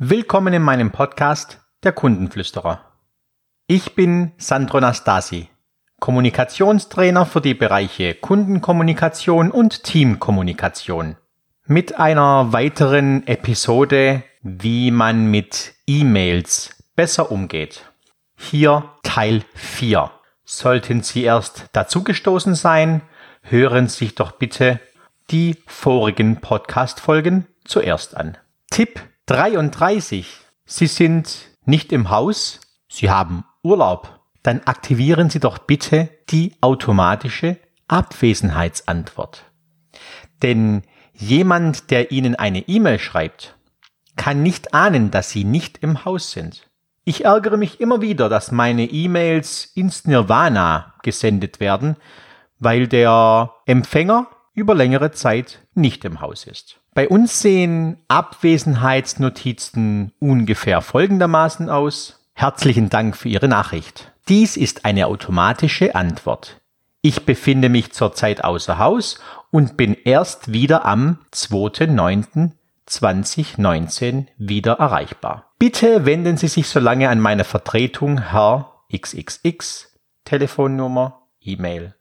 Willkommen in meinem Podcast Der Kundenflüsterer. Ich bin Sandro Nastasi, Kommunikationstrainer für die Bereiche Kundenkommunikation und Teamkommunikation. Mit einer weiteren Episode, wie man mit E-Mails besser umgeht. Hier Teil 4. Sollten Sie erst dazugestoßen sein, hören Sie sich doch bitte die vorigen Podcast-Folgen zuerst an. Tipp 33. Sie sind nicht im Haus, Sie haben Urlaub. Dann aktivieren Sie doch bitte die automatische Abwesenheitsantwort. Denn jemand, der Ihnen eine E-Mail schreibt, kann nicht ahnen, dass Sie nicht im Haus sind. Ich ärgere mich immer wieder, dass meine E-Mails ins Nirvana gesendet werden, weil der Empfänger über längere Zeit nicht im Haus ist. Bei uns sehen Abwesenheitsnotizen ungefähr folgendermaßen aus. Herzlichen Dank für Ihre Nachricht. Dies ist eine automatische Antwort. Ich befinde mich zurzeit außer Haus und bin erst wieder am 2.9.2019 wieder erreichbar. Bitte wenden Sie sich so lange an meine Vertretung Herr XXX Telefonnummer, E-Mail.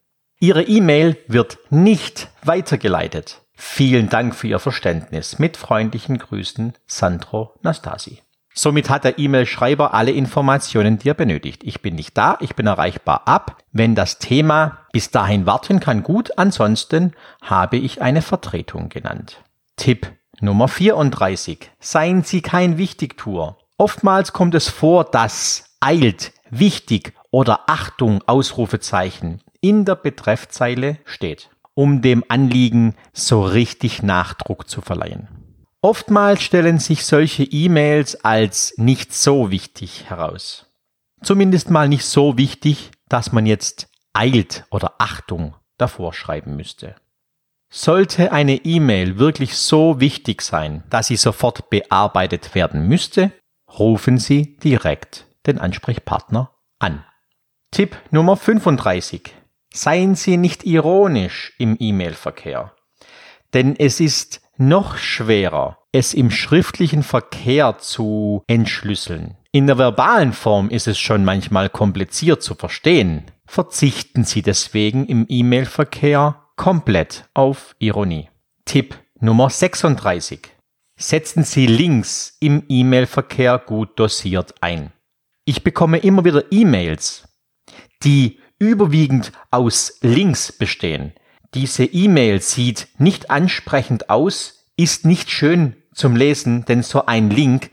Ihre E-Mail wird nicht weitergeleitet. Vielen Dank für Ihr Verständnis. Mit freundlichen Grüßen, Sandro Nastasi. Somit hat der E-Mail-Schreiber alle Informationen, die er benötigt. Ich bin nicht da, ich bin erreichbar ab. Wenn das Thema bis dahin warten kann, gut. Ansonsten habe ich eine Vertretung genannt. Tipp Nummer 34. Seien Sie kein Wichtigtour. Oftmals kommt es vor, dass eilt, wichtig oder Achtung Ausrufezeichen in der Betreffzeile steht um dem Anliegen so richtig Nachdruck zu verleihen. Oftmals stellen sich solche E-Mails als nicht so wichtig heraus. Zumindest mal nicht so wichtig, dass man jetzt eilt oder Achtung davor schreiben müsste. Sollte eine E-Mail wirklich so wichtig sein, dass sie sofort bearbeitet werden müsste, rufen Sie direkt den Ansprechpartner an. Tipp Nummer 35. Seien Sie nicht ironisch im E-Mail-Verkehr, denn es ist noch schwerer, es im schriftlichen Verkehr zu entschlüsseln. In der verbalen Form ist es schon manchmal kompliziert zu verstehen. Verzichten Sie deswegen im E-Mail-Verkehr komplett auf Ironie. Tipp Nummer 36. Setzen Sie Links im E-Mail-Verkehr gut dosiert ein. Ich bekomme immer wieder E-Mails, die überwiegend aus Links bestehen. Diese E-Mail sieht nicht ansprechend aus, ist nicht schön zum Lesen, denn so ein Link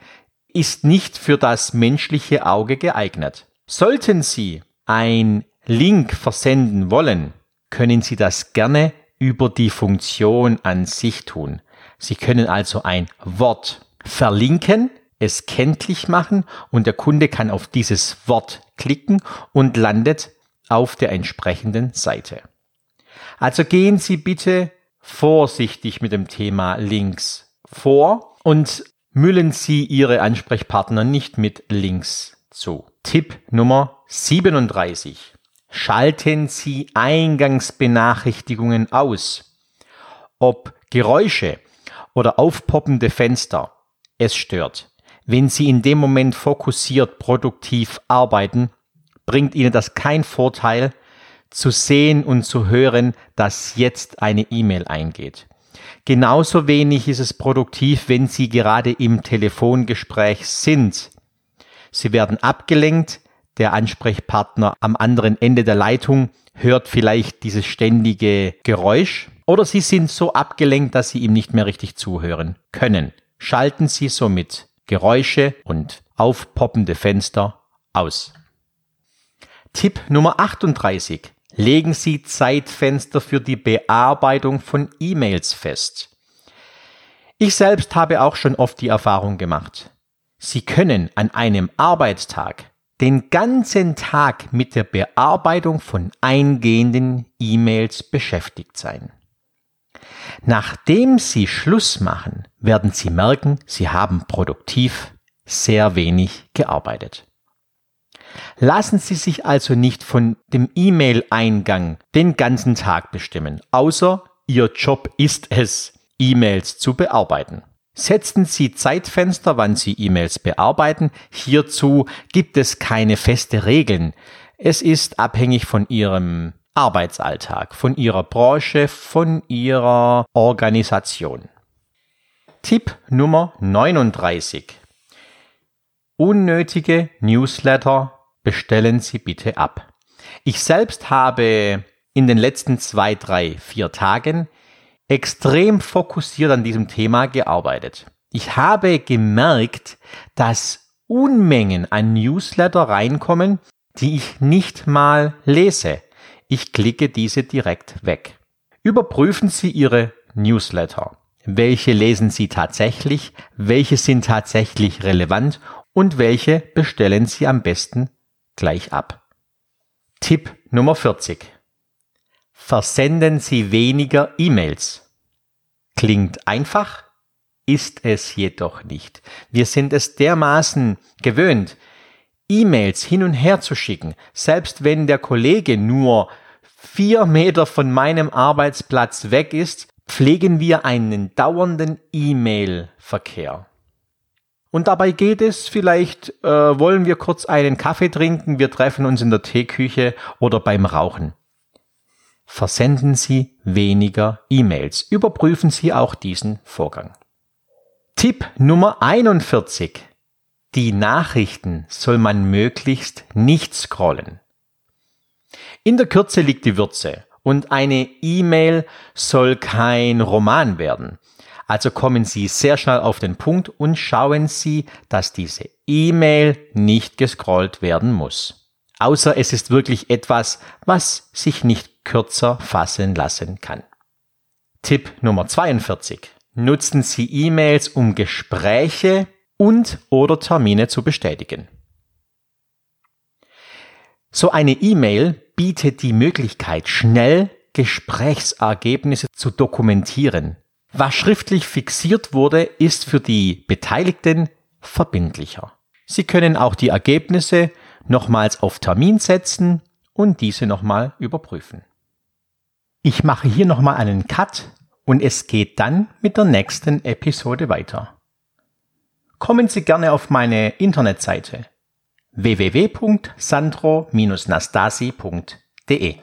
ist nicht für das menschliche Auge geeignet. Sollten Sie ein Link versenden wollen, können Sie das gerne über die Funktion an sich tun. Sie können also ein Wort verlinken, es kenntlich machen und der Kunde kann auf dieses Wort klicken und landet auf der entsprechenden Seite. Also gehen Sie bitte vorsichtig mit dem Thema Links vor und müllen Sie Ihre Ansprechpartner nicht mit Links zu. Tipp Nummer 37. Schalten Sie Eingangsbenachrichtigungen aus. Ob Geräusche oder aufpoppende Fenster, es stört. Wenn Sie in dem Moment fokussiert produktiv arbeiten, bringt ihnen das kein Vorteil, zu sehen und zu hören, dass jetzt eine E-Mail eingeht. Genauso wenig ist es produktiv, wenn Sie gerade im Telefongespräch sind. Sie werden abgelenkt, der Ansprechpartner am anderen Ende der Leitung hört vielleicht dieses ständige Geräusch oder Sie sind so abgelenkt, dass Sie ihm nicht mehr richtig zuhören können. Schalten Sie somit Geräusche und aufpoppende Fenster aus. Tipp Nummer 38. Legen Sie Zeitfenster für die Bearbeitung von E-Mails fest. Ich selbst habe auch schon oft die Erfahrung gemacht. Sie können an einem Arbeitstag den ganzen Tag mit der Bearbeitung von eingehenden E-Mails beschäftigt sein. Nachdem Sie Schluss machen, werden Sie merken, Sie haben produktiv sehr wenig gearbeitet. Lassen Sie sich also nicht von dem E-Mail-Eingang den ganzen Tag bestimmen, außer Ihr Job ist es, E-Mails zu bearbeiten. Setzen Sie Zeitfenster, wann Sie E-Mails bearbeiten. Hierzu gibt es keine feste Regeln. Es ist abhängig von Ihrem Arbeitsalltag, von Ihrer Branche, von Ihrer Organisation. Tipp Nummer 39. Unnötige Newsletter bestellen Sie bitte ab. Ich selbst habe in den letzten zwei, drei, vier Tagen extrem fokussiert an diesem Thema gearbeitet. Ich habe gemerkt, dass Unmengen an Newsletter reinkommen, die ich nicht mal lese. Ich klicke diese direkt weg. Überprüfen Sie Ihre Newsletter. Welche lesen Sie tatsächlich? Welche sind tatsächlich relevant? Und welche bestellen Sie am besten gleich ab? Tipp Nummer 40 versenden Sie weniger E-Mails. Klingt einfach, ist es jedoch nicht. Wir sind es dermaßen gewöhnt, E-Mails hin und her zu schicken, selbst wenn der Kollege nur vier Meter von meinem Arbeitsplatz weg ist, pflegen wir einen dauernden E-Mail-Verkehr. Und dabei geht es vielleicht, äh, wollen wir kurz einen Kaffee trinken, wir treffen uns in der Teeküche oder beim Rauchen versenden Sie weniger E-Mails. Überprüfen Sie auch diesen Vorgang. Tipp Nummer 41. Die Nachrichten soll man möglichst nicht scrollen. In der Kürze liegt die Würze und eine E-Mail soll kein Roman werden. Also kommen Sie sehr schnell auf den Punkt und schauen Sie, dass diese E-Mail nicht gescrollt werden muss. Außer es ist wirklich etwas, was sich nicht kürzer fassen lassen kann. Tipp Nummer 42. Nutzen Sie E-Mails, um Gespräche und oder Termine zu bestätigen. So eine E-Mail bietet die Möglichkeit, schnell Gesprächsergebnisse zu dokumentieren. Was schriftlich fixiert wurde, ist für die Beteiligten verbindlicher. Sie können auch die Ergebnisse nochmals auf Termin setzen und diese nochmal überprüfen. Ich mache hier nochmal einen Cut und es geht dann mit der nächsten Episode weiter. Kommen Sie gerne auf meine Internetseite www.sandro-nastasi.de